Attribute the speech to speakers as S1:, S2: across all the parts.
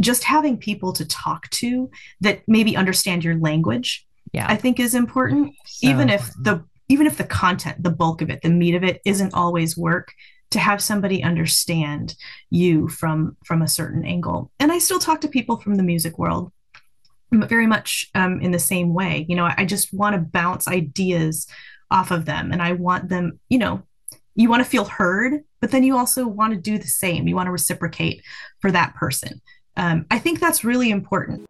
S1: just having people to talk to that maybe understand your language yeah. I think is important. So even if the even if the content the bulk of it the meat of it isn't always work to have somebody understand you from from a certain angle. And i still talk to people from the music world very much um, in the same way. You know i just want to bounce ideas off of them and i want them you know you want to feel heard but then you also want to do the same. You want to reciprocate for that person um, I think that's really important.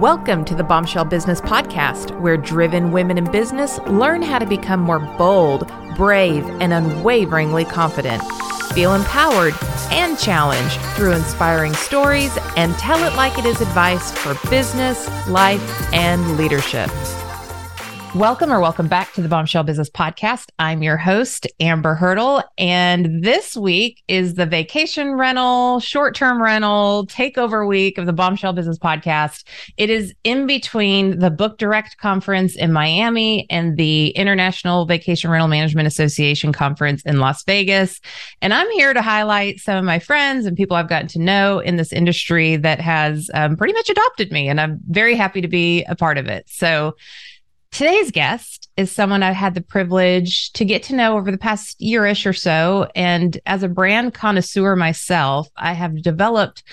S2: Welcome to the Bombshell Business Podcast, where driven women in business learn how to become more bold, brave, and unwaveringly confident. Feel empowered and challenged through inspiring stories and tell it like it is advice for business, life, and leadership. Welcome or welcome back to the Bombshell Business Podcast. I'm your host, Amber Hurdle. And this week is the vacation rental, short term rental takeover week of the Bombshell Business Podcast. It is in between the Book Direct conference in Miami and the International Vacation Rental Management Association conference in Las Vegas. And I'm here to highlight some of my friends and people I've gotten to know in this industry that has um, pretty much adopted me. And I'm very happy to be a part of it. So, Today's guest is someone I've had the privilege to get to know over the past yearish or so. And as a brand connoisseur myself, I have developed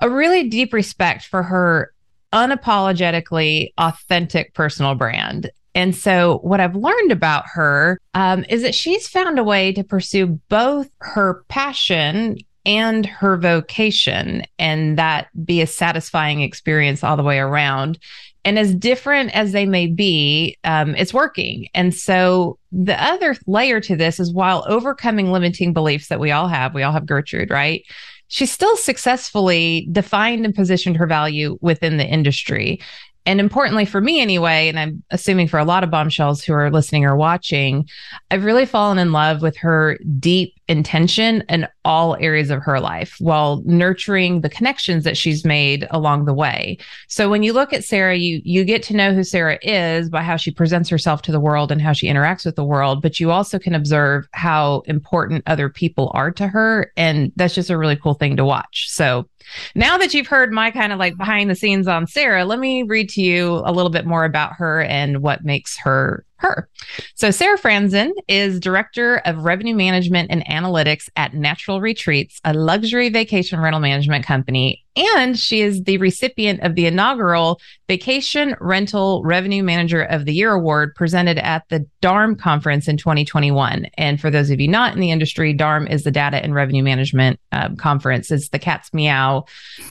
S2: a really deep respect for her unapologetically authentic personal brand. And so, what I've learned about her um, is that she's found a way to pursue both her passion and her vocation, and that be a satisfying experience all the way around. And as different as they may be, um, it's working. And so the other layer to this is while overcoming limiting beliefs that we all have, we all have Gertrude, right? She still successfully defined and positioned her value within the industry. And importantly for me anyway, and I'm assuming for a lot of bombshells who are listening or watching, I've really fallen in love with her deep intention in all areas of her life while nurturing the connections that she's made along the way. So when you look at Sarah, you you get to know who Sarah is by how she presents herself to the world and how she interacts with the world, but you also can observe how important other people are to her and that's just a really cool thing to watch. So now that you've heard my kind of like behind the scenes on Sarah, let me read to you a little bit more about her and what makes her her. So, Sarah Franzen is Director of Revenue Management and Analytics at Natural Retreats, a luxury vacation rental management company. And she is the recipient of the inaugural Vacation Rental Revenue Manager of the Year award presented at the DARM conference in 2021. And for those of you not in the industry, DARM is the Data and Revenue Management uh, Conference. It's the Cat's Meow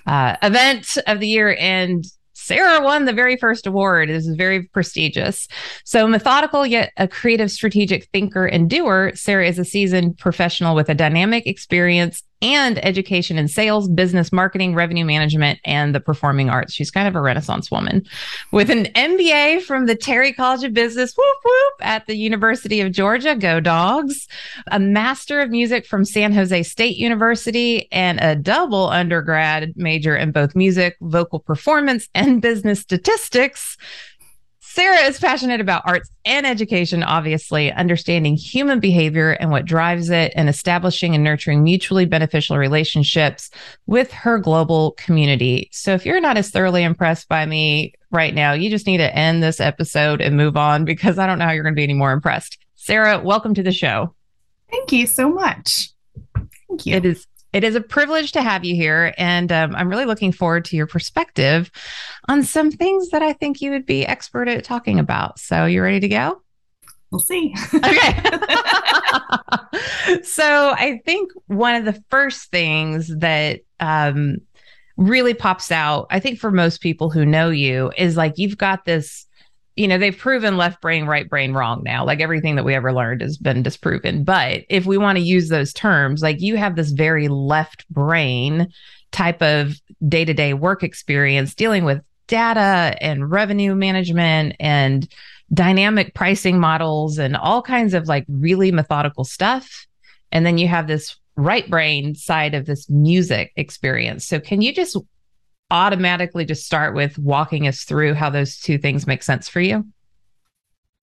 S2: uh, event of the year. And Sarah won the very first award. This is very prestigious. So, methodical yet a creative, strategic thinker and doer, Sarah is a seasoned professional with a dynamic experience and education and sales, business, marketing, revenue management, and the performing arts. She's kind of a renaissance woman with an MBA from the Terry College of Business, whoop, whoop, at the University of Georgia, go dogs, a master of music from San Jose State University, and a double undergrad major in both music, vocal performance, and business statistics Sarah is passionate about arts and education, obviously, understanding human behavior and what drives it, and establishing and nurturing mutually beneficial relationships with her global community. So, if you're not as thoroughly impressed by me right now, you just need to end this episode and move on because I don't know how you're going to be any more impressed. Sarah, welcome to the show.
S1: Thank you so much. Thank you.
S2: It is it is a privilege to have you here. And um, I'm really looking forward to your perspective on some things that I think you would be expert at talking about. So, you ready to go?
S1: We'll see.
S2: okay. so, I think one of the first things that um, really pops out, I think for most people who know you, is like you've got this you know, they've proven left brain, right brain wrong now. Like everything that we ever learned has been disproven. But if we want to use those terms, like you have this very left brain type of day to day work experience dealing with data and revenue management and dynamic pricing models and all kinds of like really methodical stuff. And then you have this right brain side of this music experience. So, can you just automatically just start with walking us through how those two things make sense for you?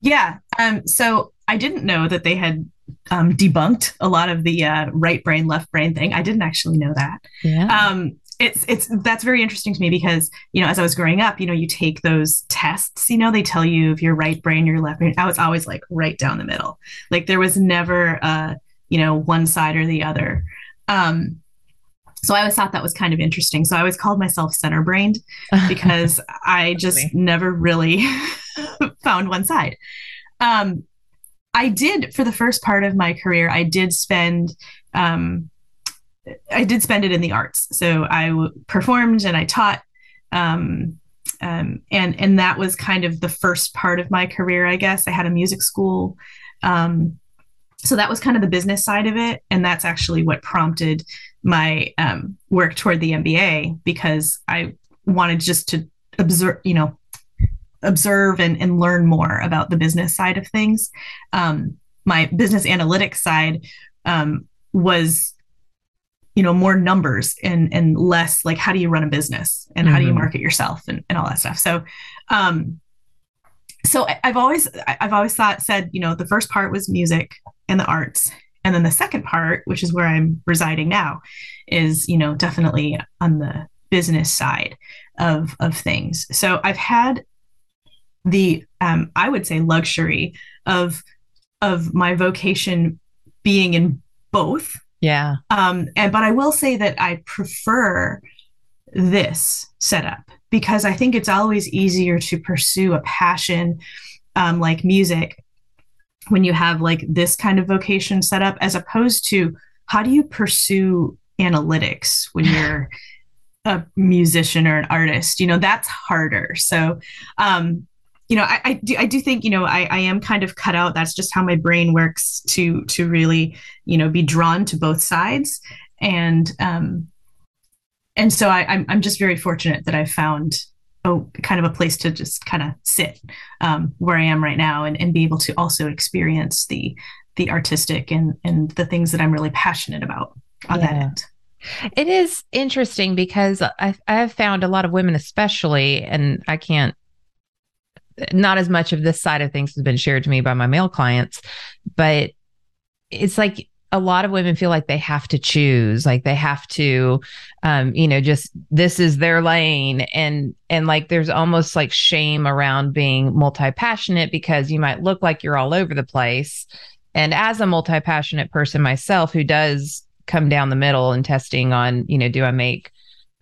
S1: Yeah. Um, so I didn't know that they had um, debunked a lot of the uh, right brain, left brain thing. I didn't actually know that. Yeah. Um, it's it's that's very interesting to me because you know as I was growing up, you know, you take those tests. You know, they tell you if your right brain, your left brain. I was always like right down the middle. Like there was never uh you know one side or the other. Um, so I always thought that was kind of interesting. So I always called myself center brained because I just never really found one side. Um, I did for the first part of my career. I did spend um, I did spend it in the arts. So I w- performed and I taught. Um, um, and and that was kind of the first part of my career, I guess. I had a music school, um, so that was kind of the business side of it, and that's actually what prompted my um, work toward the MBA because I wanted just to observe, you know, observe and, and learn more about the business side of things. Um, my business analytics side um, was you know more numbers and and less like how do you run a business and mm-hmm. how do you mm-hmm. market yourself and, and all that stuff so um so i've always i've always thought said you know the first part was music and the arts and then the second part which is where i'm residing now is you know definitely on the business side of of things so i've had the um i would say luxury of of my vocation being in both
S2: yeah.
S1: Um, and but I will say that I prefer this setup because I think it's always easier to pursue a passion um, like music when you have like this kind of vocation set up as opposed to how do you pursue analytics when you're a musician or an artist you know that's harder so um you know, I, I, do I do think, you know, I, I am kind of cut out. That's just how my brain works to to really, you know, be drawn to both sides. And um and so I, I'm I'm just very fortunate that I found oh kind of a place to just kind of sit um, where I am right now and, and be able to also experience the the artistic and and the things that I'm really passionate about on yeah. that end.
S2: It is interesting because I, I've found a lot of women, especially, and I can't not as much of this side of things has been shared to me by my male clients, but it's like a lot of women feel like they have to choose like they have to um you know just this is their lane. And and like there's almost like shame around being multi-passionate because you might look like you're all over the place. And as a multi-passionate person myself who does come down the middle and testing on you know do i make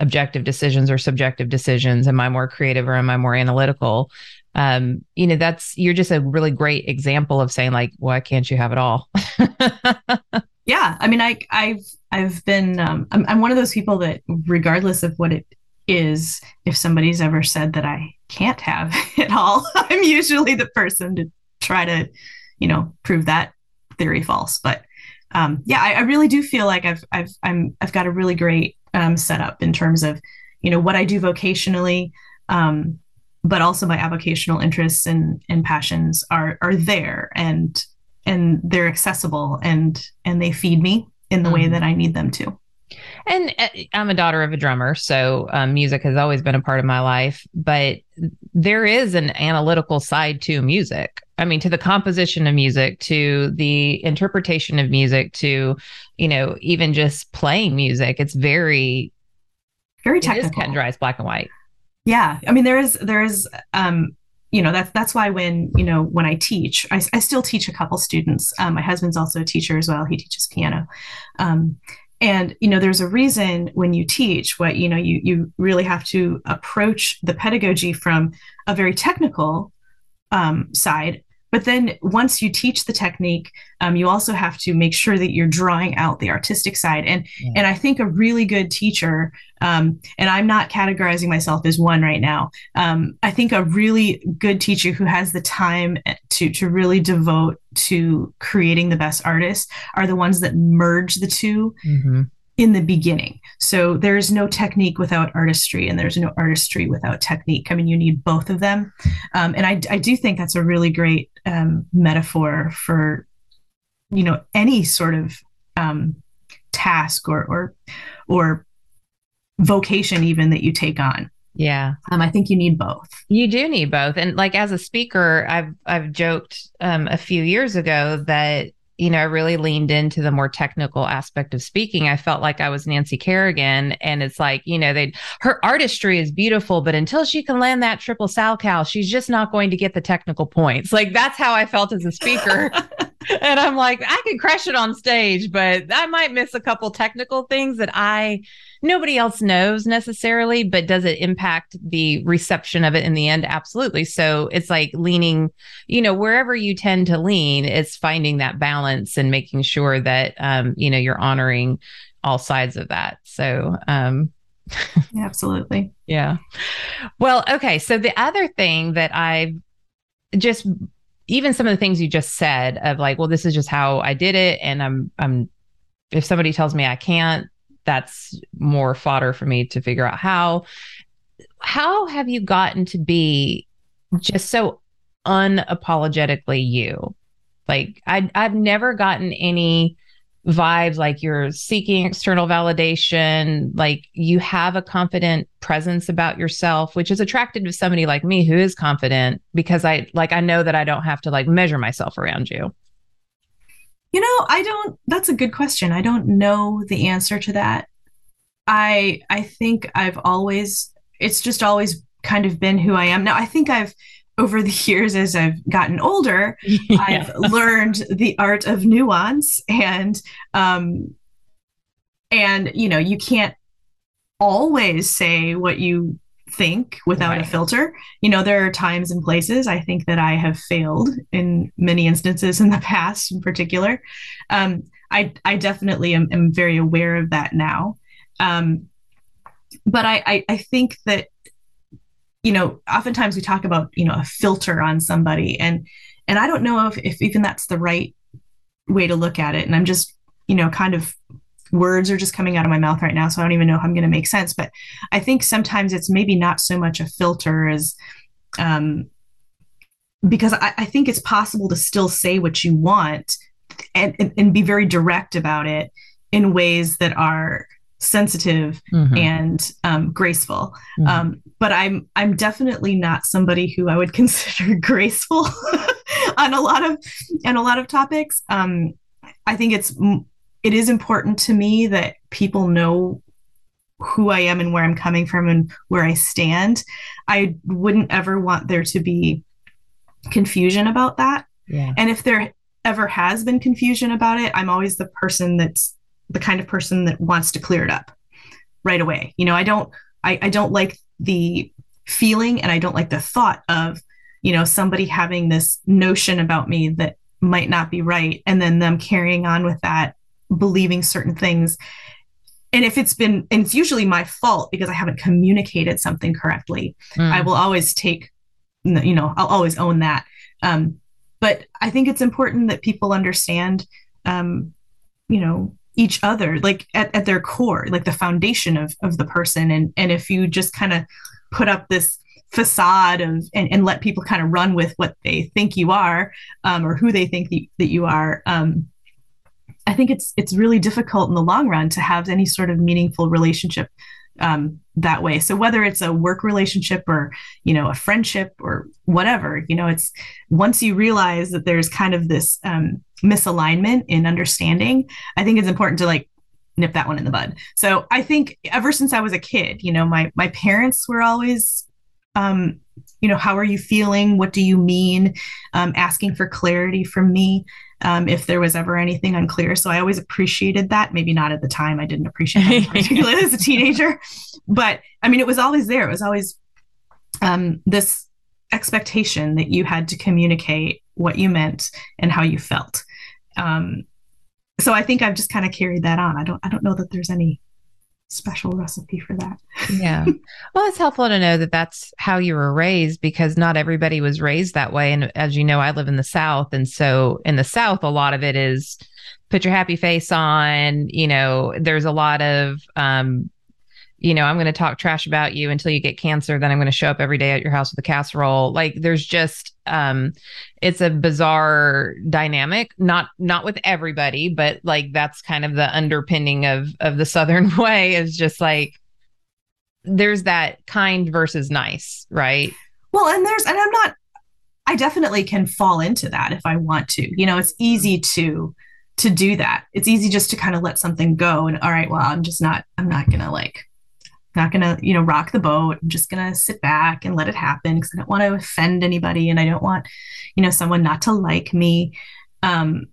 S2: objective decisions or subjective decisions? Am i more creative or am i more analytical um, you know, that's you're just a really great example of saying like, why can't you have it all?
S1: yeah, I mean, I I've I've been um, I'm I'm one of those people that regardless of what it is, if somebody's ever said that I can't have it all, I'm usually the person to try to, you know, prove that theory false. But um, yeah, I, I really do feel like I've I've I'm I've got a really great um, setup in terms of, you know, what I do vocationally. Um, but also my avocational interests and, and passions are are there and and they're accessible and and they feed me in the mm-hmm. way that I need them to.
S2: And uh, I'm a daughter of a drummer, so um, music has always been a part of my life. But there is an analytical side to music. I mean, to the composition of music, to the interpretation of music, to you know, even just playing music. It's very,
S1: very technical.
S2: It is cut and dry. It's black and white
S1: yeah. I mean there is there is um you know that's that's why when you know when i teach i, I still teach a couple students. Um, my husband's also a teacher as well. He teaches piano. Um, and you know there's a reason when you teach what you know you you really have to approach the pedagogy from a very technical um, side but then once you teach the technique, um, you also have to make sure that you're drawing out the artistic side. And yeah. and I think a really good teacher, um, and I'm not categorizing myself as one right now. Um, I think a really good teacher who has the time to to really devote to creating the best artists are the ones that merge the 2 mm-hmm in the beginning. So there's no technique without artistry, and there's no artistry without technique. I mean, you need both of them. Um, and I, I do think that's a really great um, metaphor for, you know, any sort of um, task or or or vocation even that you take on.
S2: Yeah.
S1: Um, I think you need both.
S2: You do need both. And like as a speaker, I've I've joked um, a few years ago that you know, I really leaned into the more technical aspect of speaking. I felt like I was Nancy Kerrigan. And it's like, you know, they her artistry is beautiful, but until she can land that triple Salchow, she's just not going to get the technical points. Like that's how I felt as a speaker. and I'm like, I can crush it on stage, but I might miss a couple technical things that I nobody else knows necessarily, but does it impact the reception of it in the end? Absolutely. So it's like leaning, you know, wherever you tend to lean, it's finding that balance and making sure that, um, you know, you're honoring all sides of that. So, um,
S1: absolutely.
S2: yeah. Well, okay. So the other thing that I've just, even some of the things you just said of like, well, this is just how I did it. And I'm, I'm, if somebody tells me I can't, that's more fodder for me to figure out how how have you gotten to be just so unapologetically you like I, i've never gotten any vibes like you're seeking external validation like you have a confident presence about yourself which is attractive to somebody like me who is confident because i like i know that i don't have to like measure myself around you
S1: you know, I don't that's a good question. I don't know the answer to that. I I think I've always it's just always kind of been who I am. Now I think I've over the years as I've gotten older, yeah. I've learned the art of nuance and um and you know, you can't always say what you think without right. a filter. You know, there are times and places I think that I have failed in many instances in the past, in particular. Um, I I definitely am, am, very aware of that now. Um, but I, I I think that you know, oftentimes we talk about you know a filter on somebody, and and I don't know if if even that's the right way to look at it. And I'm just you know kind of words are just coming out of my mouth right now, so I don't even know if I'm going to make sense. But I think sometimes it's maybe not so much a filter as um, because I, I think it's possible to still say what you want and, and, and be very direct about it in ways that are sensitive mm-hmm. and um, graceful. Mm-hmm. Um, but I'm I'm definitely not somebody who I would consider graceful on a lot of on a lot of topics. Um, I think it's it is important to me that people know who I am and where I'm coming from and where I stand. I wouldn't ever want there to be confusion about that. Yeah. And if there ever has been confusion about it, I'm always the person that's the kind of person that wants to clear it up right away. You know, I don't I, I don't like the feeling and I don't like the thought of, you know, somebody having this notion about me that might not be right and then them carrying on with that believing certain things and if it's been and it's usually my fault because i haven't communicated something correctly mm. i will always take you know i'll always own that um, but i think it's important that people understand um, you know each other like at, at their core like the foundation of of the person. And and if you just kind of put up this facade of and, and let people kind of run with what they think you are um, or who they think the, that you are um, I think it's it's really difficult in the long run to have any sort of meaningful relationship um, that way. So whether it's a work relationship or you know a friendship or whatever, you know, it's once you realize that there's kind of this um, misalignment in understanding, I think it's important to like nip that one in the bud. So I think ever since I was a kid, you know, my my parents were always um, you know, how are you feeling? What do you mean? Um, asking for clarity from me um, if there was ever anything unclear. So I always appreciated that. Maybe not at the time. I didn't appreciate it, particularly as a teenager. But I mean, it was always there. It was always um, this expectation that you had to communicate what you meant and how you felt. Um, so I think I've just kind of carried that on. I don't. I don't know that there's any special recipe for that.
S2: yeah. Well, it's helpful to know that that's how you were raised because not everybody was raised that way. And as you know, I live in the South. And so in the South, a lot of it is put your happy face on. You know, there's a lot of, um, you know, I'm going to talk trash about you until you get cancer. Then I'm going to show up every day at your house with a casserole. Like there's just, um, it's a bizarre dynamic. Not not with everybody, but like that's kind of the underpinning of of the Southern way. Is just like there's that kind versus nice, right?
S1: Well, and there's, and I'm not. I definitely can fall into that if I want to. You know, it's easy to to do that. It's easy just to kind of let something go and all right, well, I'm just not I'm not going to like not going to, you know, rock the boat. I'm just going to sit back and let it happen because I don't want to offend anybody and I don't want, you know, someone not to like me. Um,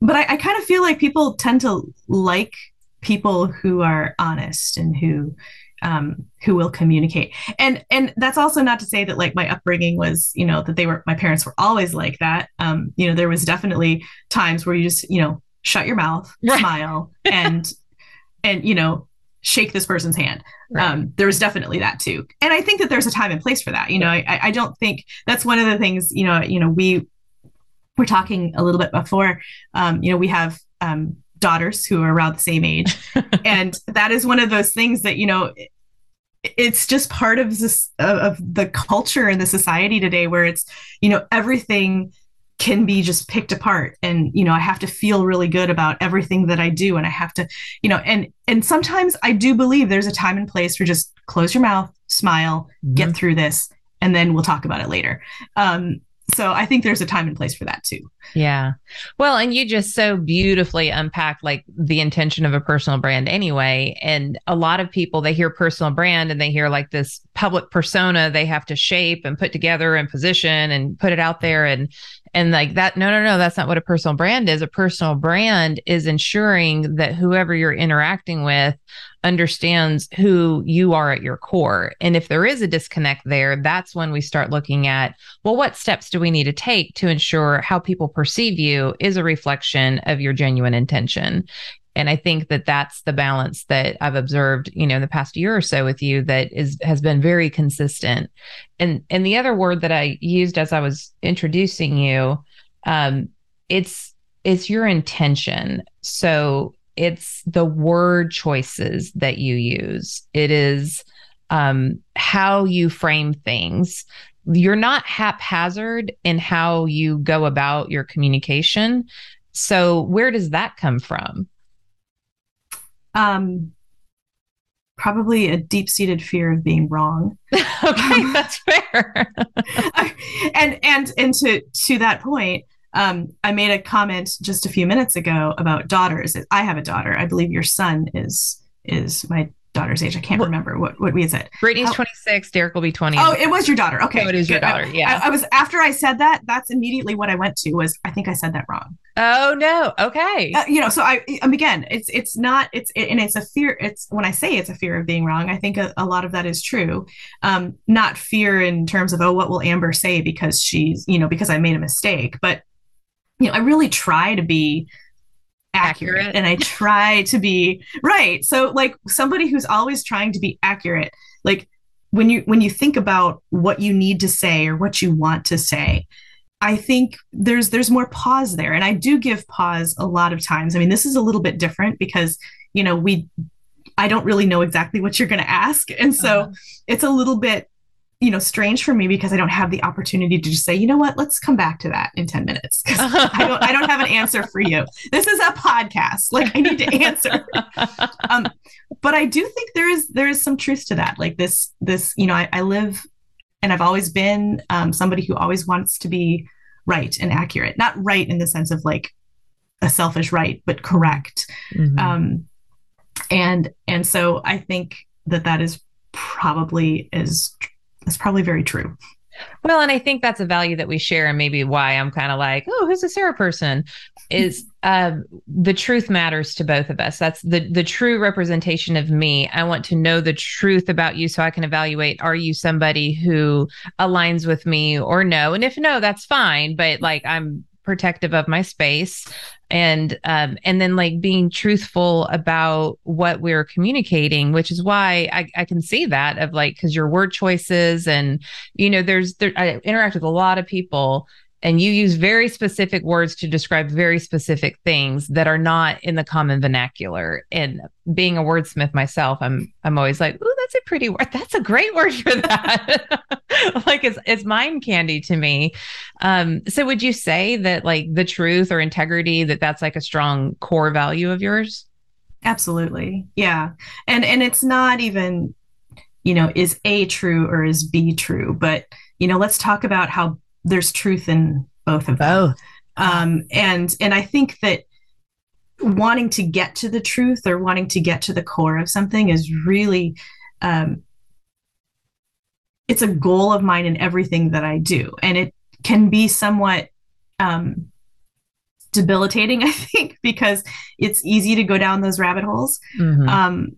S1: but I, I kind of feel like people tend to like people who are honest and who um, who will communicate. And and that's also not to say that like my upbringing was, you know, that they were my parents were always like that. Um, you know, there was definitely times where you just, you know, shut your mouth, smile, and and you know, shake this person's hand. Right. Um, there was definitely that too. And I think that there's a time and place for that. You know, I, I don't think that's one of the things, you know, you know, we were talking a little bit before, um, you know, we have um, daughters who are around the same age. and that is one of those things that, you know, it's just part of this of the culture in the society today where it's you know everything can be just picked apart and you know i have to feel really good about everything that i do and i have to you know and and sometimes i do believe there's a time and place for just close your mouth smile mm-hmm. get through this and then we'll talk about it later um so I think there's a time and place for that too.
S2: Yeah. Well, and you just so beautifully unpacked like the intention of a personal brand anyway. And a lot of people they hear personal brand and they hear like this public persona they have to shape and put together and position and put it out there and and like that no no no that's not what a personal brand is. A personal brand is ensuring that whoever you're interacting with understands who you are at your core. And if there is a disconnect there, that's when we start looking at, well, what steps do we need to take to ensure how people perceive you is a reflection of your genuine intention? And I think that that's the balance that I've observed, you know, in the past year or so with you that is has been very consistent. And and the other word that I used as I was introducing you, um, it's it's your intention. So it's the word choices that you use. It is um, how you frame things. You're not haphazard in how you go about your communication. So, where does that come from?
S1: Um, probably a deep-seated fear of being wrong.
S2: okay, that's fair.
S1: and and and to to that point, um, I made a comment just a few minutes ago about daughters. I have a daughter. I believe your son is is my daughter's age. I can't what, remember what what we said.
S2: Brittany's How, 26. Derek will be 20.
S1: Oh, it was your daughter. Okay,
S2: oh, it is your daughter. Yeah.
S1: I, I, was after I said that. That's immediately what I went to was I think I said that wrong.
S2: Oh no. Okay.
S1: Uh, you know, so I um, again, it's it's not it's it, and it's a fear. It's when I say it's a fear of being wrong. I think a, a lot of that is true. Um, not fear in terms of oh, what will Amber say because she's you know because I made a mistake, but you know, I really try to be accurate, accurate. and I try to be right. So like somebody who's always trying to be accurate, like when you when you think about what you need to say or what you want to say, I think there's there's more pause there. And I do give pause a lot of times. I mean, this is a little bit different because, you know, we I don't really know exactly what you're going to ask. And so uh-huh. it's a little bit you know strange for me because I don't have the opportunity to just say, you know what, let's come back to that in 10 minutes. I don't I don't have an answer for you. This is a podcast. Like I need to answer. um, but I do think there is there is some truth to that. Like this, this, you know, I, I live and I've always been um, somebody who always wants to be right and accurate. Not right in the sense of like a selfish right, but correct. Mm-hmm. Um, and and so I think that that is probably as that's probably very true.
S2: Well, and I think that's a value that we share, and maybe why I'm kind of like, oh, who's a Sarah person? Is uh, the truth matters to both of us. That's the the true representation of me. I want to know the truth about you, so I can evaluate: Are you somebody who aligns with me, or no? And if no, that's fine. But like, I'm protective of my space and um and then like being truthful about what we're communicating which is why i, I can see that of like because your word choices and you know there's there i interact with a lot of people and you use very specific words to describe very specific things that are not in the common vernacular. And being a wordsmith myself i'm i'm always like oh that's a pretty word. That's a great word for that. Like it's it's mind candy to me. Um so would you say that like the truth or integrity that that's like a strong core value of yours?
S1: Absolutely. Yeah. And and it's not even you know is a true or is b true? But you know let's talk about how there's truth in both of them. Um, and and I think that wanting to get to the truth or wanting to get to the core of something is really um, it's a goal of mine in everything that I do. And it can be somewhat um, debilitating, I think, because it's easy to go down those rabbit holes. Mm-hmm. Um,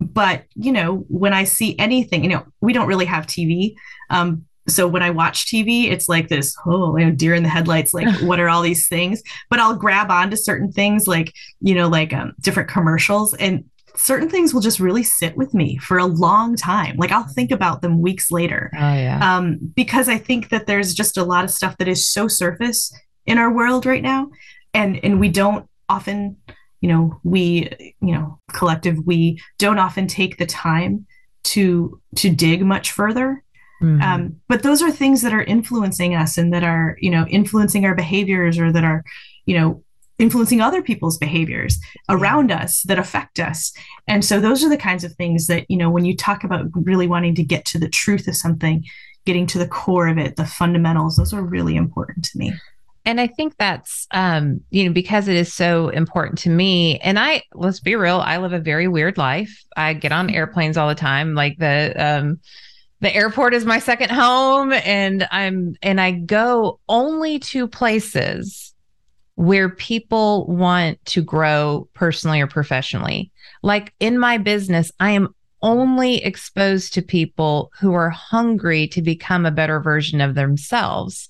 S1: but, you know, when I see anything, you know, we don't really have TV. Um, so when I watch TV, it's like this, oh, you know, deer in the headlights, like what are all these things? But I'll grab onto certain things like, you know, like um, different commercials and certain things will just really sit with me for a long time. Like I'll think about them weeks later.
S2: Oh, yeah.
S1: Um, because I think that there's just a lot of stuff that is so surface in our world right now. And and we don't often, you know, we, you know, collective, we don't often take the time to to dig much further. Mm-hmm. Um, but those are things that are influencing us and that are, you know, influencing our behaviors or that are, you know, influencing other people's behaviors around us that affect us. And so those are the kinds of things that you know when you talk about really wanting to get to the truth of something getting to the core of it the fundamentals those are really important to me.
S2: And i think that's um you know because it is so important to me. And i let's be real i live a very weird life. I get on airplanes all the time like the um the airport is my second home and i'm and i go only to places where people want to grow personally or professionally. Like in my business, I am only exposed to people who are hungry to become a better version of themselves.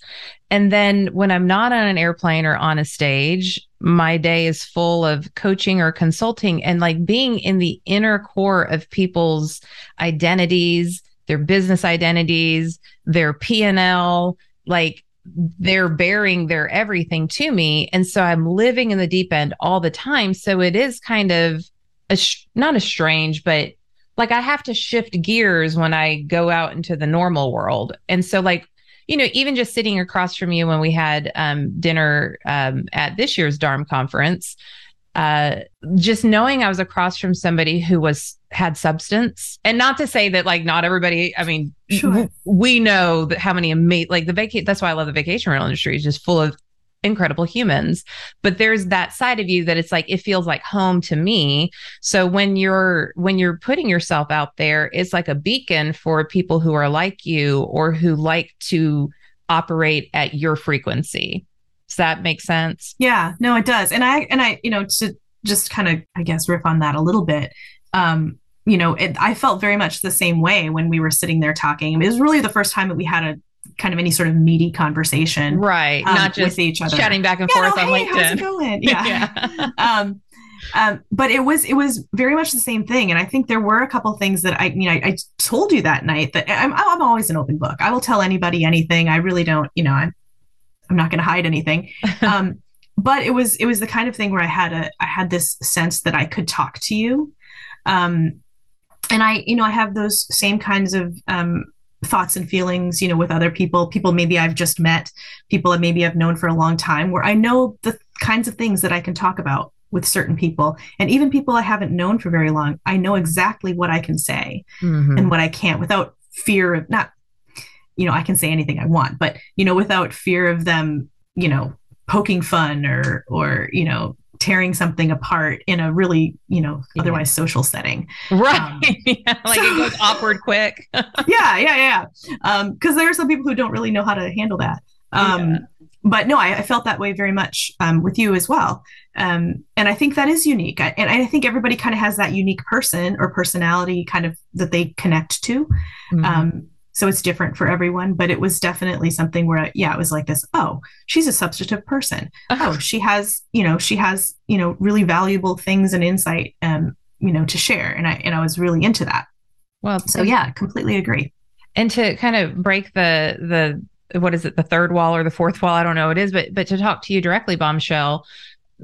S2: And then when I'm not on an airplane or on a stage, my day is full of coaching or consulting and like being in the inner core of people's identities, their business identities, their P&L, like they're bearing their everything to me. And so i'm living in the deep end all the time. So it is kind of a not a strange but like i have to shift gears when i go out into the normal world. And so like you know even just sitting across from you when we had um, dinner um, at this year's DARM conference uh, just knowing I was across from somebody who was had substance, and not to say that like not everybody. I mean, sure. we know that how many amazing like the vacation. That's why I love the vacation rental industry is just full of incredible humans. But there's that side of you that it's like it feels like home to me. So when you're when you're putting yourself out there, it's like a beacon for people who are like you or who like to operate at your frequency. Does that make sense?
S1: Yeah, no, it does. And I and I, you know, to just kind of, I guess, riff on that a little bit. Um, you know, it, I felt very much the same way when we were sitting there talking. It was really the first time that we had a kind of any sort of meaty conversation,
S2: right? Um, Not just with each other, chatting back and yeah, forth no, on hey, LinkedIn. How's it
S1: going? Yeah. yeah. um, um, but it was it was very much the same thing, and I think there were a couple things that I, you know, I, I told you that night that I'm I'm always an open book. I will tell anybody anything. I really don't, you know, I'm I'm not going to hide anything. Um, but it was it was the kind of thing where I had a I had this sense that I could talk to you, um, and I you know I have those same kinds of um, thoughts and feelings you know with other people people maybe I've just met people that maybe I've known for a long time where I know the kinds of things that I can talk about with certain people and even people I haven't known for very long I know exactly what I can say mm-hmm. and what I can't without fear of not you know, I can say anything I want, but you know, without fear of them, you know, poking fun or or you know, tearing something apart in a really, you know, otherwise yeah. social setting.
S2: Right. Um, yeah, like so, it goes awkward quick.
S1: yeah, yeah, yeah. Um, because there are some people who don't really know how to handle that. Um, yeah. but no, I, I, felt that way very much um, with you as well. Um, and I think that is unique. I, and I think everybody kind of has that unique person or personality kind of that they connect to. Mm-hmm. So it's different for everyone but it was definitely something where yeah it was like this oh she's a substantive person. Oh she has you know she has you know really valuable things and insight um you know to share. And i and i was really into that. Well so yeah completely agree.
S2: And to kind of break the the what is it the third wall or the fourth wall i don't know what it is but but to talk to you directly bombshell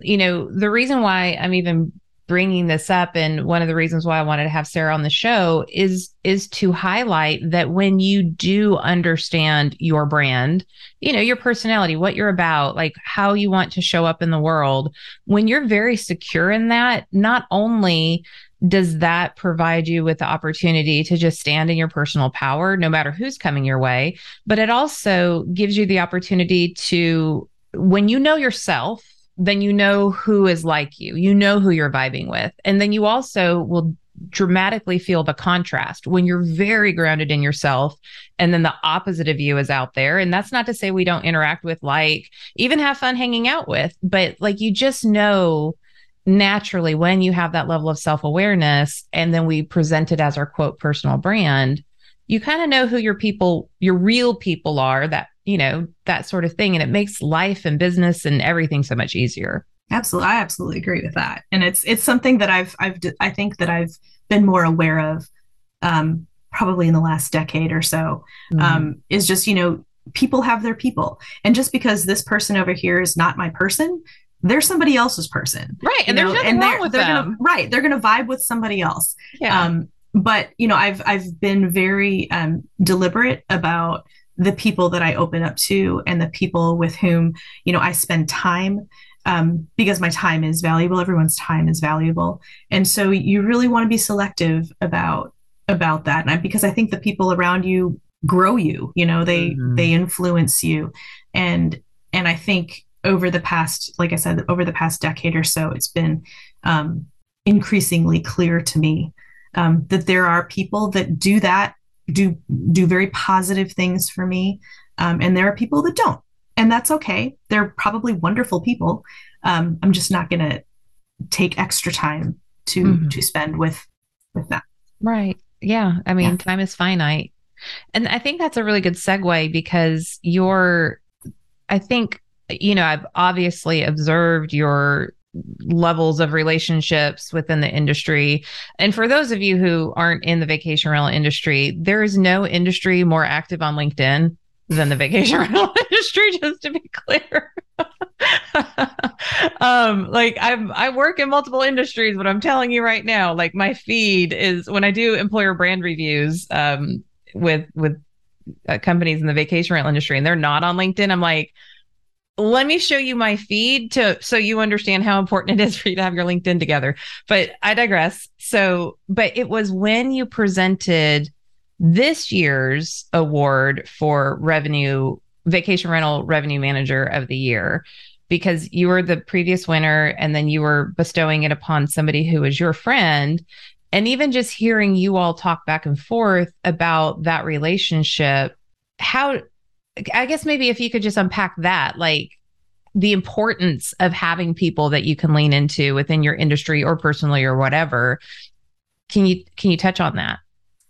S2: you know the reason why i'm even bringing this up and one of the reasons why I wanted to have Sarah on the show is is to highlight that when you do understand your brand, you know, your personality, what you're about, like how you want to show up in the world, when you're very secure in that, not only does that provide you with the opportunity to just stand in your personal power no matter who's coming your way, but it also gives you the opportunity to when you know yourself then you know who is like you. You know who you're vibing with. And then you also will dramatically feel the contrast when you're very grounded in yourself and then the opposite of you is out there and that's not to say we don't interact with like even have fun hanging out with but like you just know naturally when you have that level of self-awareness and then we present it as our quote personal brand you kind of know who your people your real people are that you know that sort of thing and it makes life and business and everything so much easier
S1: absolutely i absolutely agree with that and it's it's something that i've i've i think that i've been more aware of um probably in the last decade or so mm-hmm. um is just you know people have their people and just because this person over here is not my person they're somebody else's person
S2: right and know? there's nothing and wrong with
S1: they're
S2: them.
S1: Gonna, right they're gonna vibe with somebody else yeah. um but you know i've i've been very um deliberate about the people that I open up to and the people with whom, you know, I spend time um, because my time is valuable. Everyone's time is valuable. And so you really want to be selective about about that. And I, because I think the people around you grow you, you know, they mm-hmm. they influence you. And and I think over the past, like I said, over the past decade or so, it's been um, increasingly clear to me um, that there are people that do that do do very positive things for me. Um, and there are people that don't and that's okay. They're probably wonderful people. Um, i'm just not going to take extra time to mm-hmm. to spend with with that
S2: right. Yeah. I mean yeah. time is finite. And i think that's a really good segue because you're i think you know i've obviously observed your levels of relationships within the industry. And for those of you who aren't in the vacation rental industry, there is no industry more active on LinkedIn than the vacation rental industry, just to be clear. um, like I'm I work in multiple industries, but I'm telling you right now, like my feed is when I do employer brand reviews um with with uh, companies in the vacation rental industry and they're not on LinkedIn, I'm like, let me show you my feed to so you understand how important it is for you to have your LinkedIn together. But I digress. So, but it was when you presented this year's award for revenue vacation rental revenue manager of the year because you were the previous winner and then you were bestowing it upon somebody who was your friend and even just hearing you all talk back and forth about that relationship how I guess maybe if you could just unpack that, like the importance of having people that you can lean into within your industry or personally or whatever. Can you can you touch on that?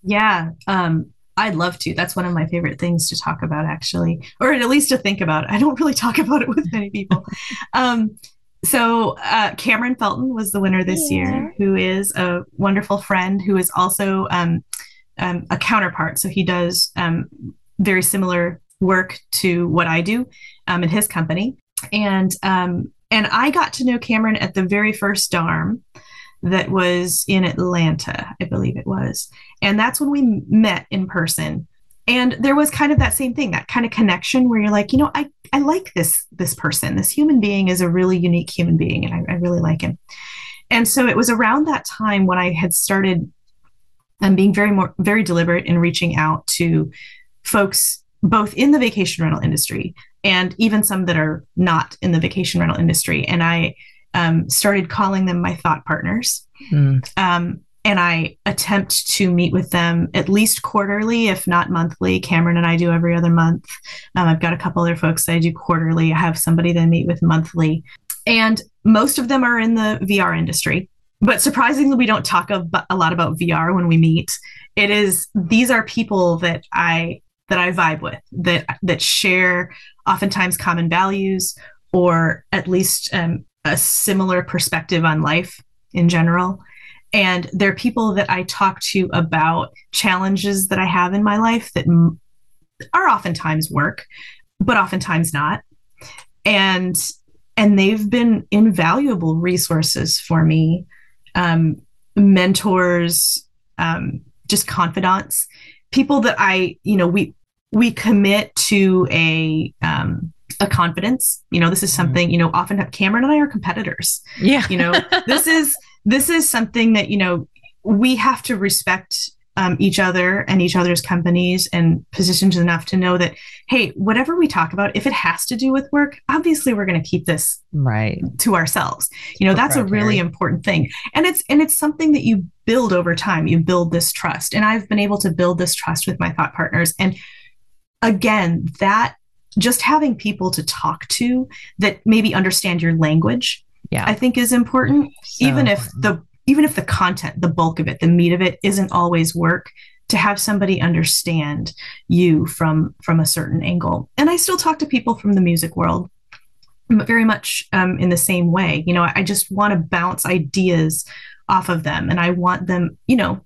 S1: Yeah. Um I'd love to. That's one of my favorite things to talk about, actually, or at least to think about. I don't really talk about it with many people. um, so, uh, Cameron Felton was the winner this yeah. year, who is a wonderful friend who is also um, um, a counterpart. So, he does um, very similar work to what I do um, in his company. And um, and I got to know Cameron at the very first DARM that was in Atlanta, I believe it was. And that's when we met in person. And there was kind of that same thing, that kind of connection where you're like, you know, I, I like this this person. This human being is a really unique human being, and I, I really like him. And so it was around that time when I had started um, being very more very deliberate in reaching out to folks both in the vacation rental industry and even some that are not in the vacation rental industry. And I um, started calling them my thought partners. Mm. Um, and I attempt to meet with them at least quarterly, if not monthly. Cameron and I do every other month. Um, I've got a couple other folks that I do quarterly. I have somebody that I meet with monthly. And most of them are in the VR industry. But surprisingly, we don't talk a, a lot about VR when we meet. It is, these are people that I that I vibe with that that share oftentimes common values or at least um, a similar perspective on life in general. And they're people that I talk to about challenges that I have in my life that m- are oftentimes work, but oftentimes not. And and they've been invaluable resources for me, um, mentors, um, just confidants people that I, you know, we we commit to a um, a confidence. You know, this is mm-hmm. something, you know, often Cameron and I are competitors.
S2: Yeah.
S1: You know, this is this is something that, you know, we have to respect um, each other and each other's companies and positions enough to know that hey whatever we talk about if it has to do with work obviously we're going to keep this
S2: right.
S1: to ourselves. You know that's a really important thing. And it's and it's something that you build over time. You build this trust. And i've been able to build this trust with my thought partners. And again that just having people to talk to that maybe understand your language yeah. I think is important. So even if the even if the content, the bulk of it, the meat of it isn't always work, to have somebody understand you from from a certain angle. And I still talk to people from the music world very much um, in the same way. You know, I just want to bounce ideas off of them, and I want them. You know,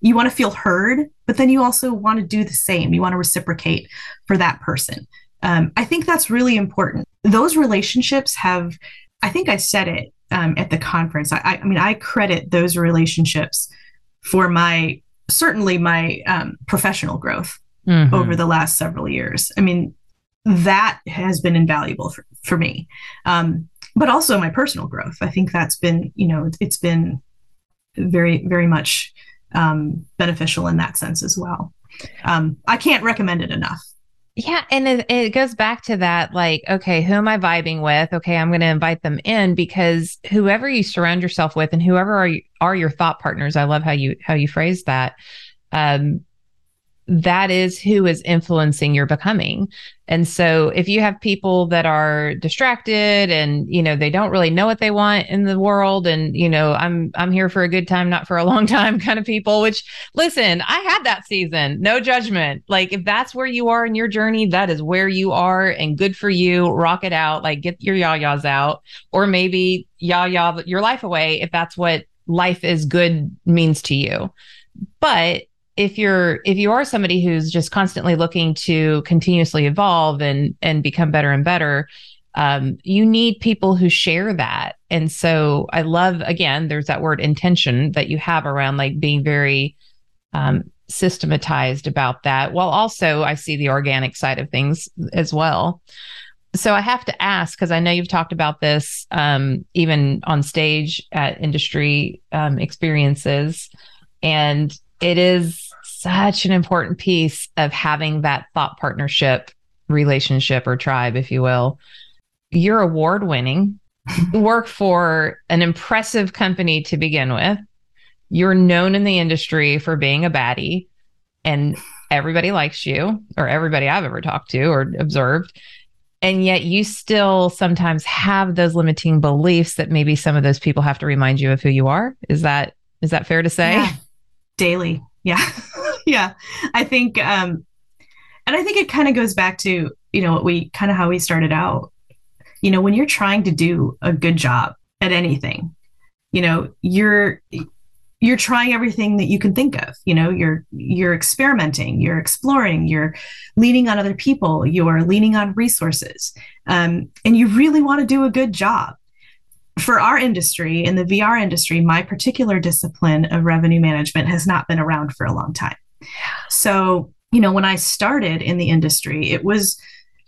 S1: you want to feel heard, but then you also want to do the same. You want to reciprocate for that person. Um, I think that's really important. Those relationships have. I think I said it um, at the conference. I, I, mean, I credit those relationships for my certainly my um, professional growth mm-hmm. over the last several years. I mean, that has been invaluable for, for me, um, but also my personal growth. I think that's been, you know, it's been very, very much um, beneficial in that sense as well. Um, I can't recommend it enough.
S2: Yeah. And it, it, goes back to that like, okay, who am I vibing with? Okay, I'm going to invite them in because whoever you surround yourself with and whoever are, you, are your thought partners, I love how you, how you phrase that. Um, that is who is influencing your becoming. And so if you have people that are distracted and you know they don't really know what they want in the world and you know I'm I'm here for a good time not for a long time kind of people which listen, I had that season. No judgment. Like if that's where you are in your journey, that is where you are and good for you. Rock it out. Like get your yah-yahs out or maybe yah-yah your life away if that's what life is good means to you. But if you're if you are somebody who's just constantly looking to continuously evolve and and become better and better um, you need people who share that. And so i love again there's that word intention that you have around like being very um, systematized about that while also i see the organic side of things as well. So i have to ask because i know you've talked about this um, even on stage at industry um, experiences and it is such an important piece of having that thought partnership relationship or tribe, if you will. You're award winning, work for an impressive company to begin with. You're known in the industry for being a baddie, and everybody likes you, or everybody I've ever talked to or observed. And yet, you still sometimes have those limiting beliefs that maybe some of those people have to remind you of who you are. Is that is that fair to say?
S1: Yeah. Daily, yeah. yeah. I think um and I think it kind of goes back to, you know, what we kind of how we started out. You know, when you're trying to do a good job at anything, you know, you're you're trying everything that you can think of you know you're you're experimenting you're exploring you're leaning on other people you're leaning on resources um, and you really want to do a good job for our industry, in the VR industry, my particular discipline of revenue management has not been around for a long time. So, you know, when I started in the industry, it was,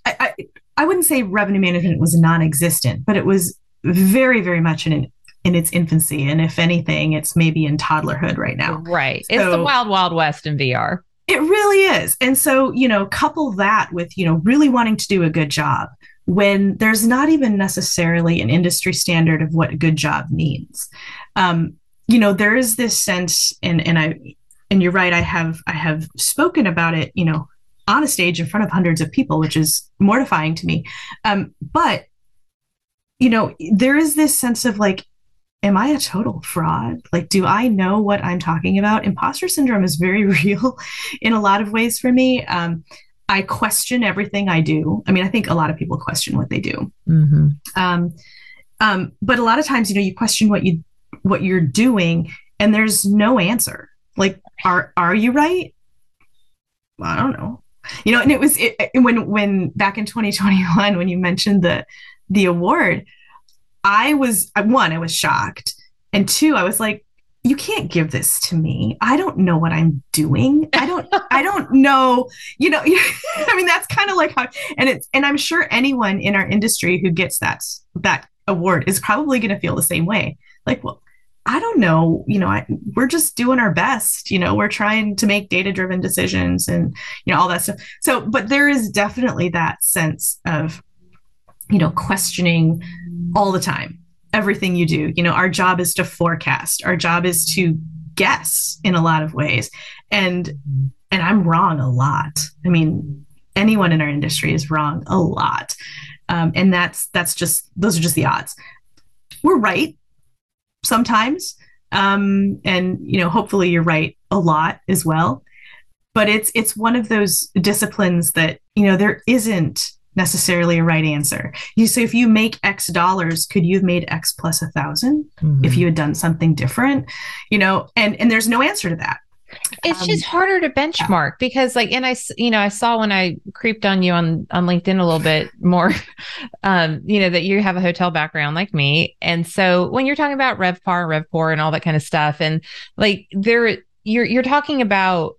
S1: I, I, I wouldn't say revenue management was non existent, but it was very, very much in in its infancy. And if anything, it's maybe in toddlerhood right now.
S2: Right. So, it's the wild, wild west in VR.
S1: It really is. And so, you know, couple that with, you know, really wanting to do a good job when there's not even necessarily an industry standard of what a good job means. Um, you know, there is this sense, and and I, and you're right. I have I have spoken about it. You know, on a stage in front of hundreds of people, which is mortifying to me. Um, but you know, there is this sense of like, am I a total fraud? Like, do I know what I'm talking about? Imposter syndrome is very real in a lot of ways for me. Um, I question everything I do. I mean, I think a lot of people question what they do. Mm-hmm. Um, um, but a lot of times, you know, you question what you what you're doing, and there's no answer. Like, are are you right? Well, I don't know. You know, and it was it, when when back in 2021 when you mentioned the the award, I was one, I was shocked, and two, I was like, you can't give this to me. I don't know what I'm doing. I don't I don't know, you know, I mean that's kind of like how and it's and I'm sure anyone in our industry who gets that that award is probably going to feel the same way. Like, well, I don't know, you know, I, we're just doing our best, you know, we're trying to make data driven decisions and, you know, all that stuff. So, but there is definitely that sense of, you know, questioning all the time, everything you do. You know, our job is to forecast, our job is to guess in a lot of ways. And, and I'm wrong a lot. I mean, anyone in our industry is wrong a lot. Um, and that's, that's just, those are just the odds. We're right sometimes. Um, and you know, hopefully you're right a lot as well. But it's it's one of those disciplines that, you know, there isn't necessarily a right answer. You say if you make X dollars, could you have made X plus a 1000 mm-hmm. if you had done something different? You know, and and there's no answer to that.
S2: It's um, just harder to benchmark yeah. because like, and I, you know, I saw when I creeped on you on, on LinkedIn a little bit more, um, you know, that you have a hotel background like me. And so when you're talking about RevPAR, RevPOR and all that kind of stuff, and like there, you're, you're talking about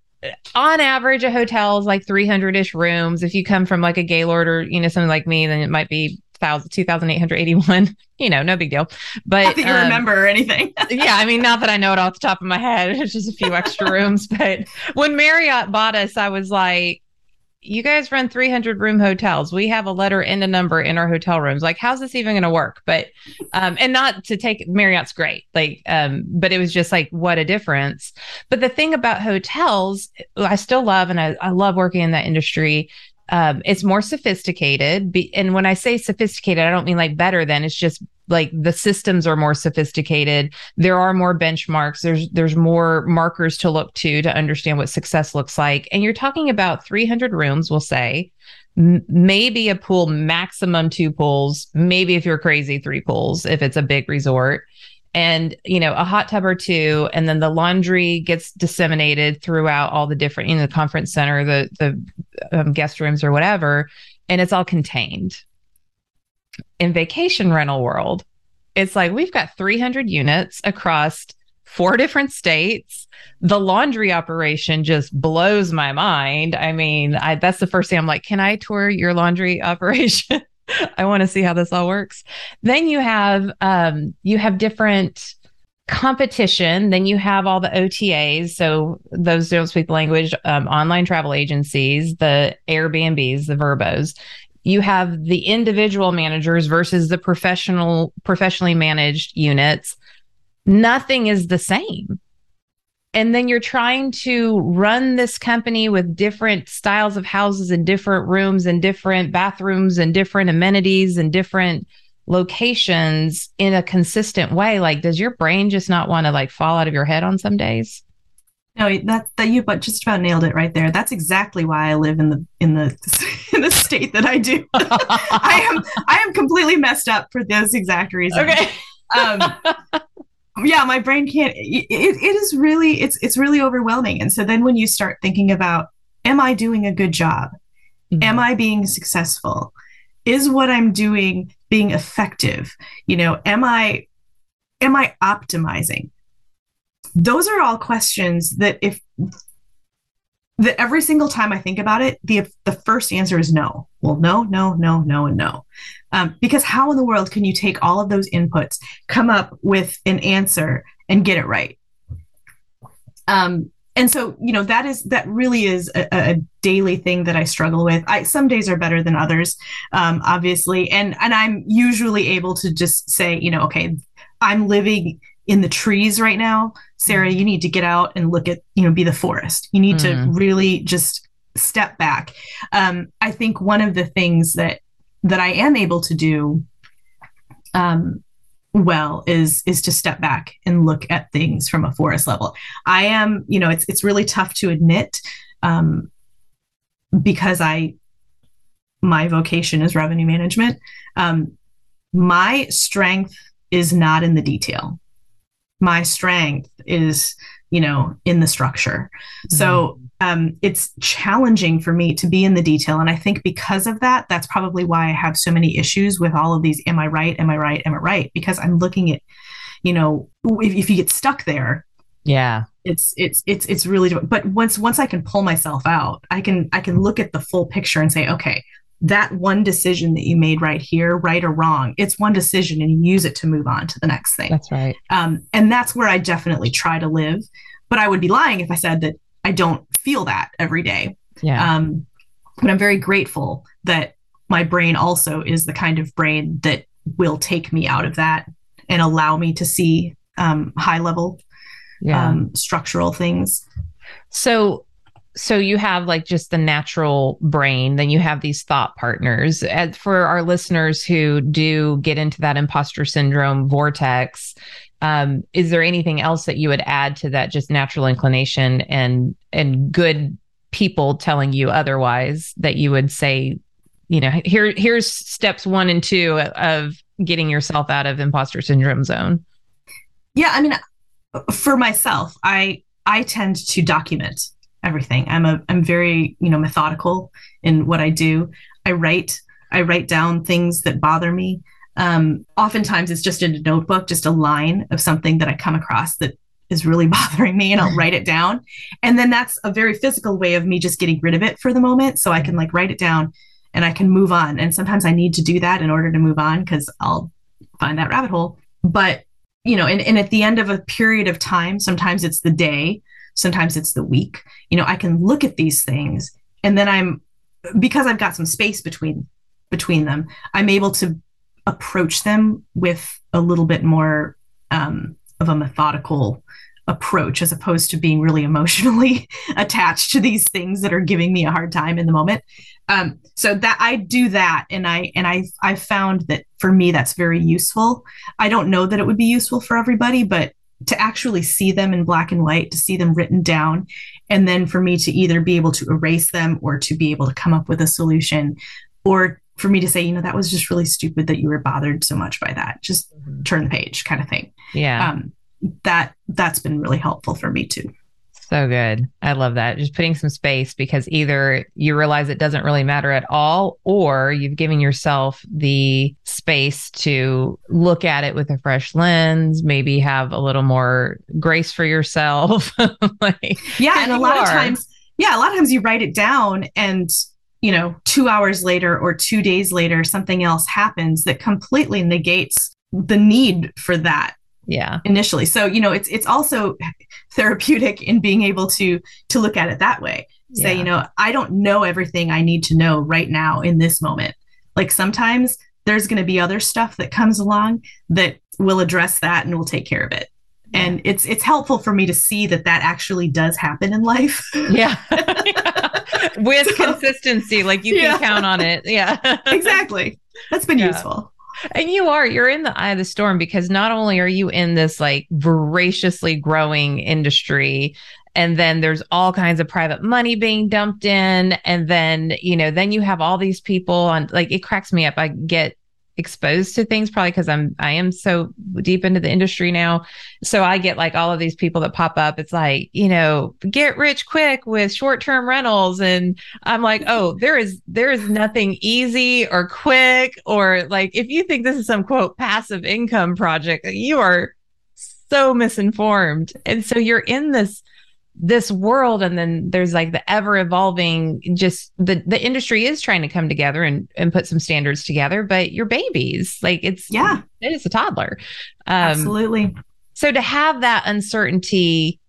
S2: on average, a hotel is like 300 ish rooms. If you come from like a Gaylord or, you know, something like me, then it might be 2,881, you know, no big deal. But
S1: not that you um, remember or anything.
S2: yeah. I mean, not that I know it off the top of my head. It's just a few extra rooms. But when Marriott bought us, I was like, you guys run 300 room hotels. We have a letter and a number in our hotel rooms. Like, how's this even going to work? But, um, and not to take Marriott's great. Like, um, but it was just like, what a difference. But the thing about hotels, I still love, and I, I love working in that industry um, it's more sophisticated. Be- and when I say sophisticated, I don't mean like better than. It's just like the systems are more sophisticated. There are more benchmarks. There's there's more markers to look to to understand what success looks like. And you're talking about 300 rooms, we'll say, maybe a pool, maximum two pools. Maybe if you're crazy, three pools if it's a big resort and you know a hot tub or two and then the laundry gets disseminated throughout all the different in the conference center the the um, guest rooms or whatever and it's all contained in vacation rental world it's like we've got 300 units across four different states the laundry operation just blows my mind i mean I, that's the first thing i'm like can i tour your laundry operation I want to see how this all works. Then you have um, you have different competition. Then you have all the OTAs, so those don't speak language, um, online travel agencies, the Airbnbs, the Vrbos. You have the individual managers versus the professional, professionally managed units. Nothing is the same. And then you're trying to run this company with different styles of houses and different rooms and different bathrooms and different amenities and different locations in a consistent way. Like does your brain just not want to like fall out of your head on some days
S1: no that that you but just about nailed it right there. That's exactly why i live in the in the in the state that i do. I am i am completely messed up for those exact reasons.
S2: Okay. Um
S1: yeah my brain can't it, it is really it's it's really overwhelming. And so then when you start thinking about am i doing a good job? Mm-hmm. am i being successful? Is what i'm doing being effective? You know am i am i optimizing those are all questions that if that every single time I think about it, the the first answer is no. Well, no, no, no, no, and no. Um, because how in the world can you take all of those inputs, come up with an answer, and get it right? Um, and so you know that is that really is a, a, daily thing that I struggle with. I some days are better than others, um, obviously, and and I'm usually able to just say, you know, okay, I'm living in the trees right now sarah mm. you need to get out and look at you know be the forest. You need mm. to really just step back. Um, i think one of the things that that i am able to do um, well is is to step back and look at things from a forest level. I am you know it's it's really tough to admit um, because i my vocation is revenue management. Um, my strength is not in the detail my strength is you know in the structure. Mm-hmm. so um, it's challenging for me to be in the detail. And i think because of that that's probably why i have so many issues with all of these am i right? Am i right? Am i right? Because i'm looking at you know if, if you get stuck there
S2: yeah.
S1: it's it's it's it's really but once once i can pull myself out i can i can look at the full picture and say okay that one decision that you made right here, right or wrong, it's one decision and you use it to move on to the next thing.
S2: That's right.
S1: Um, and that's where I definitely try to live. But I would be lying if I said that I don't feel that every day.
S2: Yeah.
S1: Um, but I'm very grateful that my brain also is the kind of brain that will take me out of that and allow me to see um, high level yeah. um, structural things.
S2: So so you have like just the natural brain then you have these thought partners. As for our listeners who do get into that imposter syndrome vortex um, is there anything else that you would add to that just natural inclination and and good people telling you otherwise that you would say you know here here's steps one and two of getting yourself out of imposter syndrome zone?
S1: Yeah i mean for myself i i tend to document everything. I'm a I'm very, you know, methodical in what I do. I write I write down things that bother me. Um, oftentimes it's just in a notebook, just a line of something that I come across that is really bothering me and I'll write it down. And then that's a very physical way of me just getting rid of it for the moment. So I can like write it down and I can move on. And sometimes I need to do that in order to move on because I'll find that rabbit hole. But, you know, and, and at the end of a period of time, sometimes it's the day, sometimes it's the week. You know i can look at these things and then i'm because i've got some space between between them i'm able to approach them with a little bit more um, of a methodical approach as opposed to being really emotionally attached to these things that are giving me a hard time in the moment. Um, so that i do that and i and i i found that for me that's very useful. I don't know that it would be useful for everybody but to actually see them in black and white, to see them written down, and then for me to either be able to erase them or to be able to come up with a solution, or for me to say, you know, that was just really stupid that you were bothered so much by that. Just mm-hmm. turn the page, kind of thing.
S2: Yeah. Um,
S1: that that's been really helpful for me too.
S2: So good. I love that. Just putting some space because either you realize it doesn't really matter at all, or you've given yourself the space to look at it with a fresh lens, maybe have a little more grace for yourself.
S1: like, yeah. And a lot are. of times, yeah, a lot of times you write it down and you know, two hours later or two days later, something else happens that completely negates the need for that
S2: yeah
S1: initially so you know it's it's also therapeutic in being able to to look at it that way. Say yeah. you know i don't know everything i need to know right now in this moment. Like sometimes there's going to be other stuff that comes along that will address that and will take care of it. Yeah. and it's it's helpful for me to see that that actually does happen in life.
S2: Yeah. With so, consistency like you can count on it. Yeah.
S1: Exactly. That's been useful
S2: and you are, you're in the eye of the storm because not only are you in this like voraciously growing industry, and then there's all kinds of private money being dumped in. And then, you know, then you have all these people on like it cracks me up. I get exposed to things probably because I'm I am so deep into the industry now. So I get like all of these people that pop up. It's like, you know, get rich quick with short-term rentals and I'm like, "Oh, there is there is nothing easy or quick or like if you think this is some quote passive income project, you are so misinformed." And so you're in this this world and then there's like the ever evolving just the the industry is trying to come together and and put some standards together but your babies. Like it's
S1: yeah.
S2: it is a toddler.
S1: Um, absolutely.
S2: so to have that uncertainty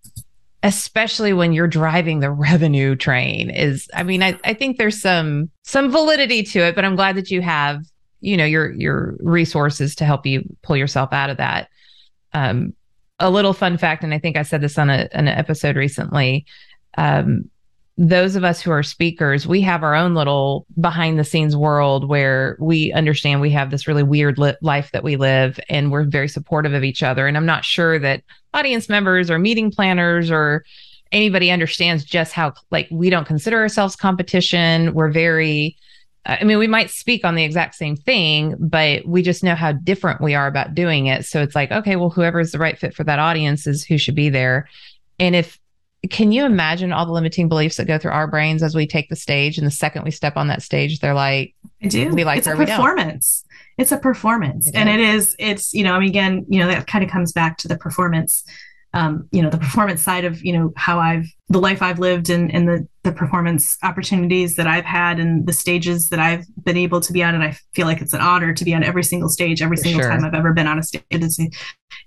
S2: especially when you're driving the revenue train is i mean I, I think there's some some validity to it but i'm glad that you have you know your your resources to help you pull yourself out of that um a little fun fact, and I think I said this on a, an episode recently. Um, those of us who are speakers, we have our own little behind the scenes world where we understand we have this really weird li- life that we live and we're very supportive of each other. And I'm not sure that audience members or meeting planners or anybody understands just how, like, we don't consider ourselves competition. We're very, I mean, we might speak on the exact same thing, but we just know how different we are about doing it. So it's like, okay, well, whoever is the right fit for that audience is who should be there. And if, can you imagine all the limiting beliefs that go through our brains as we take the stage? And the second we step on that stage, they're like,
S1: I do. We like it's a performance. It's a performance. It and is. it is, it's, you know, I mean, again, you know, that kind of comes back to the performance um, you know the performance side of you know how i've the life i've lived and, and the, the performance opportunities that i've had and the stages that i've been able to be on. And i feel like it's an honor to be on every single stage every single sure. time i've ever been on a stage. It's a,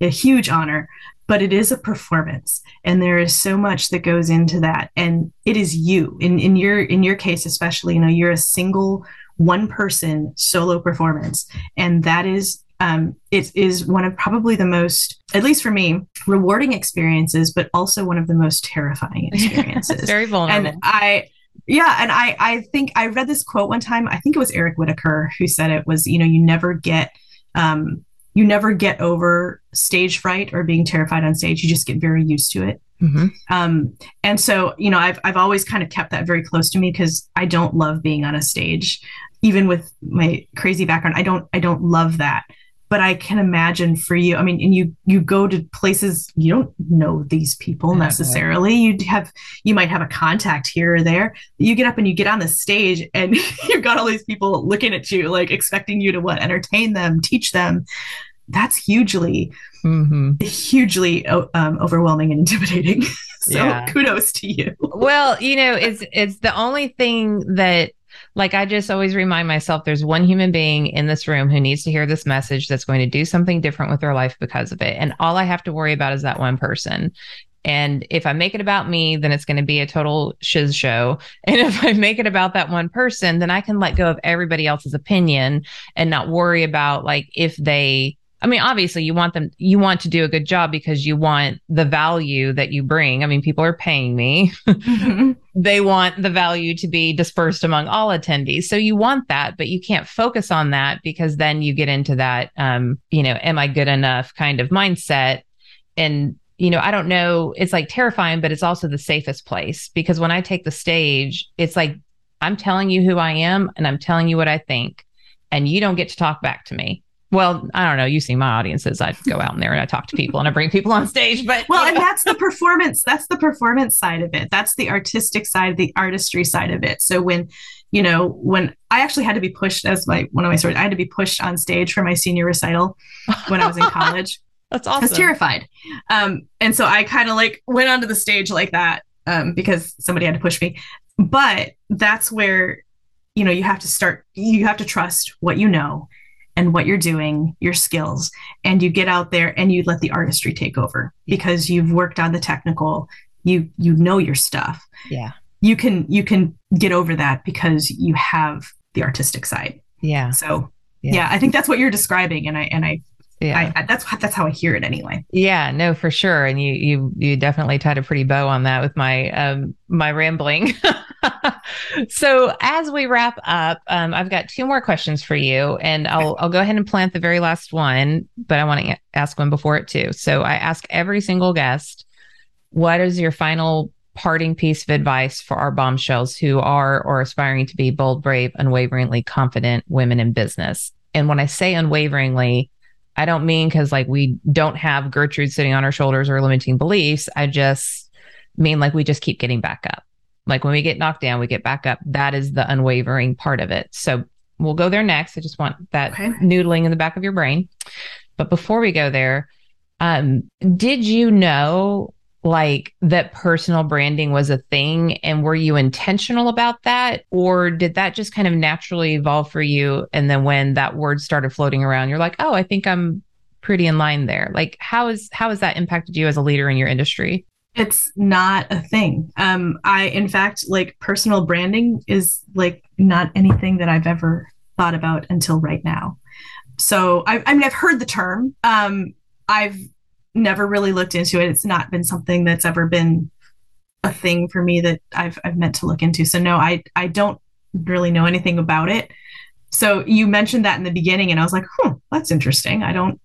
S1: a huge honor but it is a performance. And there is so much that goes into that. And it is you in in your in your case especially you know you're a single one person solo performance. And that is um, it is one of probably the most, at least for me, rewarding experiences, but also one of the most terrifying experiences.
S2: very vulnerable.
S1: And I, yeah, and I, I think I read this quote one time. I think it was Eric Whitacre who said it was, you know, you never get, um, you never get over stage fright or being terrified on stage. You just get very used to it. Mm-hmm. Um, and so, you know, I've I've always kind of kept that very close to me because I don't love being on a stage, even with my crazy background. I don't I don't love that but I can imagine for you. I mean, and you you go to places you don't know these people necessarily. You have you might have a contact here or there. You get up and you get on the stage, and you've got all these people looking at you, like expecting you to what entertain them, teach them. That's hugely, mm-hmm. hugely um, overwhelming and intimidating. so yeah. kudos to you.
S2: Well, you know, it's it's the only thing that like I just always remind myself there's one human being in this room who needs to hear this message that's going to do something different with their life because of it. And all I have to worry about is that one person. And if I make it about me, then it's going to be a total shiz show. And if I make it about that one person, then I can let go of everybody else's opinion and not worry about like if they I mean, obviously you want them, you want to do a good job because you want the value that you bring. I mean, people are paying me. Mm-hmm. they want the value to be dispersed among all attendees. So you want that, but you can't focus on that because then you get into that, um, you know, am I good enough kind of mindset. And, you know, I don't know, it's like terrifying, but it's also the safest place because when I take the stage, it's like, I'm telling you who I am and I'm telling you what I think, and you don't get to talk back to me well, I don't know. You see my audiences. I go out in there and I talk to people and I bring people on stage. But
S1: well, and that's the performance. That's the performance side of it. That's the artistic side, the artistry side of it. So when, you know, when I actually had to be pushed as my one of my stories, I had to be pushed on stage for my senior recital when I was in college.
S2: that's awesome.
S1: I was terrified, um, and so I kind of like went onto the stage like that um, because somebody had to push me. But that's where you know you have to start. You have to trust what you know and what you're doing, your skills, and you get out there and you let the artistry take over because you've worked on the technical, you you know your stuff.
S2: Yeah.
S1: You can you can get over that because you have the artistic side.
S2: Yeah.
S1: So yeah. yeah, I think that's what you're describing and I and I yeah. I, that's that's how i hear it anyway.
S2: Yeah no for sure. And you you you definitely tied a pretty bow on that with my um my rambling. So as we wrap up um i've got two more questions for you and i'll i'll go ahead and plant the very last one but i want to ask one before it too. So i ask every single guest what is your final parting piece of advice for our bombshells who are or aspiring to be bold brave unwaveringly confident women in business? And when i say unwaveringly I don't mean because like we don't have Gertrude sitting on our shoulders or limiting beliefs. I just mean like we just keep getting back up. Like when we get knocked down, we get back up. That is the unwavering part of it. So we'll go there next. I just want that okay. noodling in the back of your brain. But before we go there, um, did you know like that personal branding was a thing and were you intentional about that? Or did that just kind of naturally evolve for you and then when that word started floating around you're like oh i think i'm pretty in line there. Like how is how has that impacted you as a leader in your industry?
S1: It's not a thing. Um i in fact like personal branding is like not anything that i've ever thought about until right now. So i, I mean i've heard the term. Um i've never really looked into it. It's not been something that's ever been a thing for me that I've I've meant to look into. So no, I I don't really know anything about it. So you mentioned that in the beginning and I was like, "Hmm, that's interesting. I don't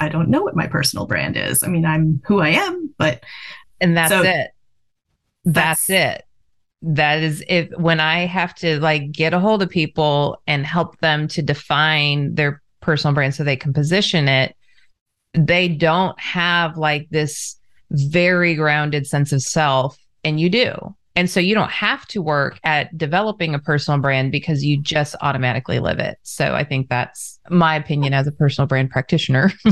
S1: I don't know what my personal brand is. I mean, I'm who I am, but
S2: and that's so it. That's, that's it. That is if when I have to like get a hold of people and help them to define their personal brand so they can position it, they don't have like this very grounded sense of self, and you do. And so you don't have to work at developing a personal brand because you just automatically live it. So I think that's my opinion as a personal brand practitioner.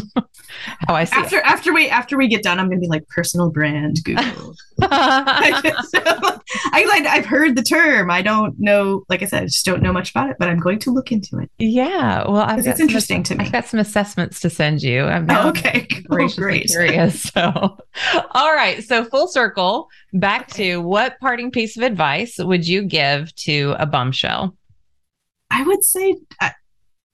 S2: how I see
S1: after
S2: it.
S1: after we after we get done, I'm gonna be like personal brand Google. I, I've heard the term. I don't know. Like I said, I just don't know much about it, but I'm going to look into it.
S2: Yeah, well,
S1: I've it's interesting to me.
S2: I've got some assessments to send you.
S1: I'm oh, okay,
S2: oh, great. curious. So, all right. So full circle back to what parting piece of advice would you give to a bombshell?
S1: I would say uh,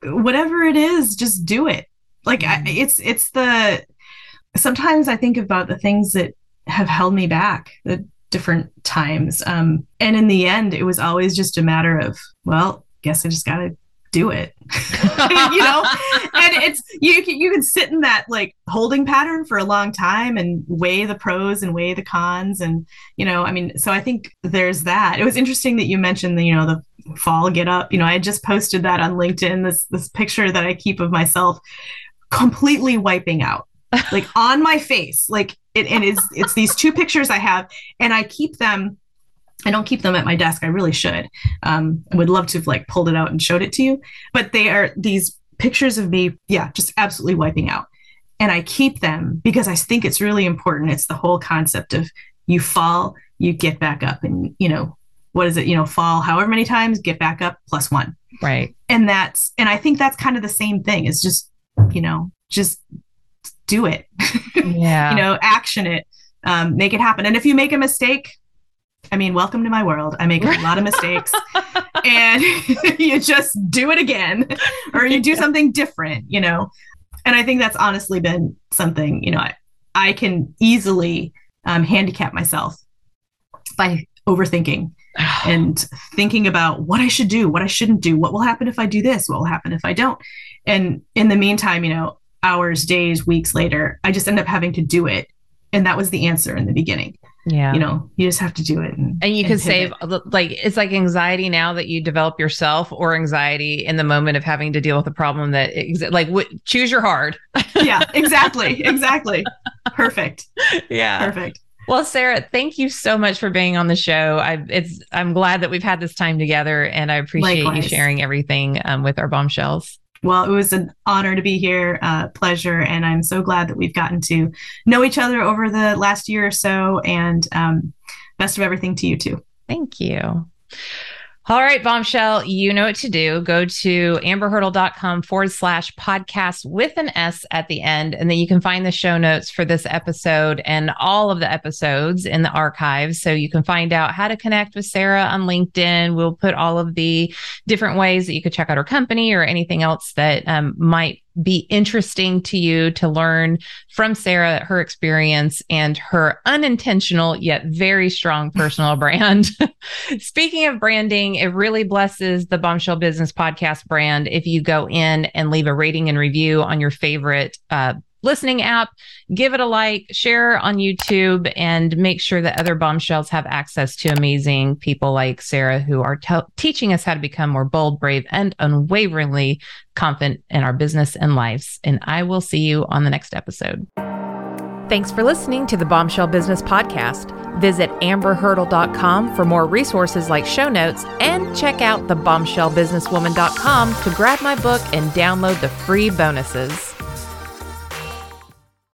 S1: whatever it is, just do it. Like I, mm. it's it's the sometimes I think about the things that have held me back the different times. Um, and in the end, it was always just a matter of, well, guess I just got to do it you know and it's you can you can sit in that like holding pattern for a long time and weigh the pros and weigh the cons and you know i mean so i think there's that it was interesting that you mentioned the you know the fall get up you know i just posted that on linkedin this this picture that i keep of myself completely wiping out like on my face like it and it's it's these two pictures i have and i keep them I don't keep them at my desk. I really should. Um, I would love to have like pulled it out and showed it to you, but they are these pictures of me, yeah, just absolutely wiping out. And I keep them because I think it's really important. It's the whole concept of you fall, you get back up, and you know what is it? You know, fall however many times, get back up plus one.
S2: Right.
S1: And that's and I think that's kind of the same thing. Is just you know just do it.
S2: Yeah.
S1: you know, action it, um, make it happen. And if you make a mistake, I mean, welcome to my world. I make a lot of mistakes and you just do it again or you do something different, you know? And I think that's honestly been something, you know, I, I can easily um, handicap myself by overthinking and thinking about what I should do, what I shouldn't do, what will happen if I do this, what will happen if I don't. And in the meantime, you know, hours, days, weeks later, I just end up having to do it. And that was the answer in the beginning.
S2: Yeah.
S1: You know you just have to do it
S2: and, and you and can save uh, like it's like anxiety now that you develop yourself or anxiety in the moment of having to deal with a problem that ex- like w- choose your hard.
S1: Yeah exactly exactly. Perfect.
S2: Yeah.
S1: Perfect
S2: well, Sarah, thank you so much for being on the show. I it's I'm glad that we've had this time together, and I appreciate Likewise. you sharing everything um, with our bombshells.
S1: Well, it was an honor to be here, uh, pleasure, and I'm so glad that we've gotten to know each other over the last year or so. And um, best of everything to you too.
S2: Thank you. All right, Bombshell, you know what to do. Go to amberhurdle.com forward slash podcast with an S at the end. And then you can find the show notes for this episode and all of the episodes in the archives. So you can find out how to connect with Sarah on LinkedIn. We'll put all of the different ways that you could check out her company or anything else that um, might be interesting to you to learn from Sarah, her experience, and her unintentional yet very strong personal brand. Speaking of branding, it really blesses the Bombshell Business Podcast brand if you go in and leave a rating and review on your favorite uh, listening app, give it a like, share on YouTube, and make sure that other bombshells have access to amazing people like Sarah who are te- teaching us how to become more bold, brave, and unwaveringly confident in our business and lives. And I will see you on the next episode. Thanks for listening to the Bombshell Business Podcast. Visit amberhurdle.com for more resources like show notes and check out the bombshellbusinesswoman.com to grab my book and download the free bonuses.